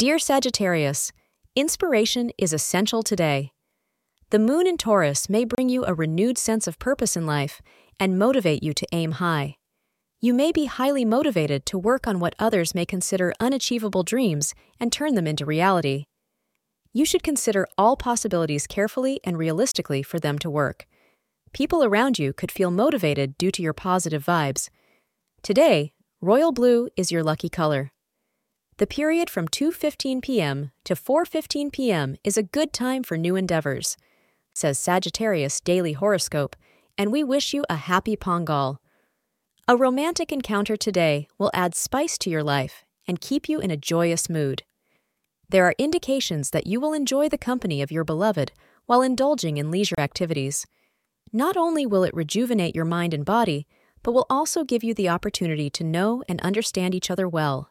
Dear Sagittarius, inspiration is essential today. The moon in Taurus may bring you a renewed sense of purpose in life and motivate you to aim high. You may be highly motivated to work on what others may consider unachievable dreams and turn them into reality. You should consider all possibilities carefully and realistically for them to work. People around you could feel motivated due to your positive vibes. Today, royal blue is your lucky color. The period from 2:15 p.m. to 4:15 p.m. is a good time for new endeavors, says Sagittarius Daily Horoscope, and we wish you a happy Pongal. A romantic encounter today will add spice to your life and keep you in a joyous mood. There are indications that you will enjoy the company of your beloved while indulging in leisure activities. Not only will it rejuvenate your mind and body, but will also give you the opportunity to know and understand each other well.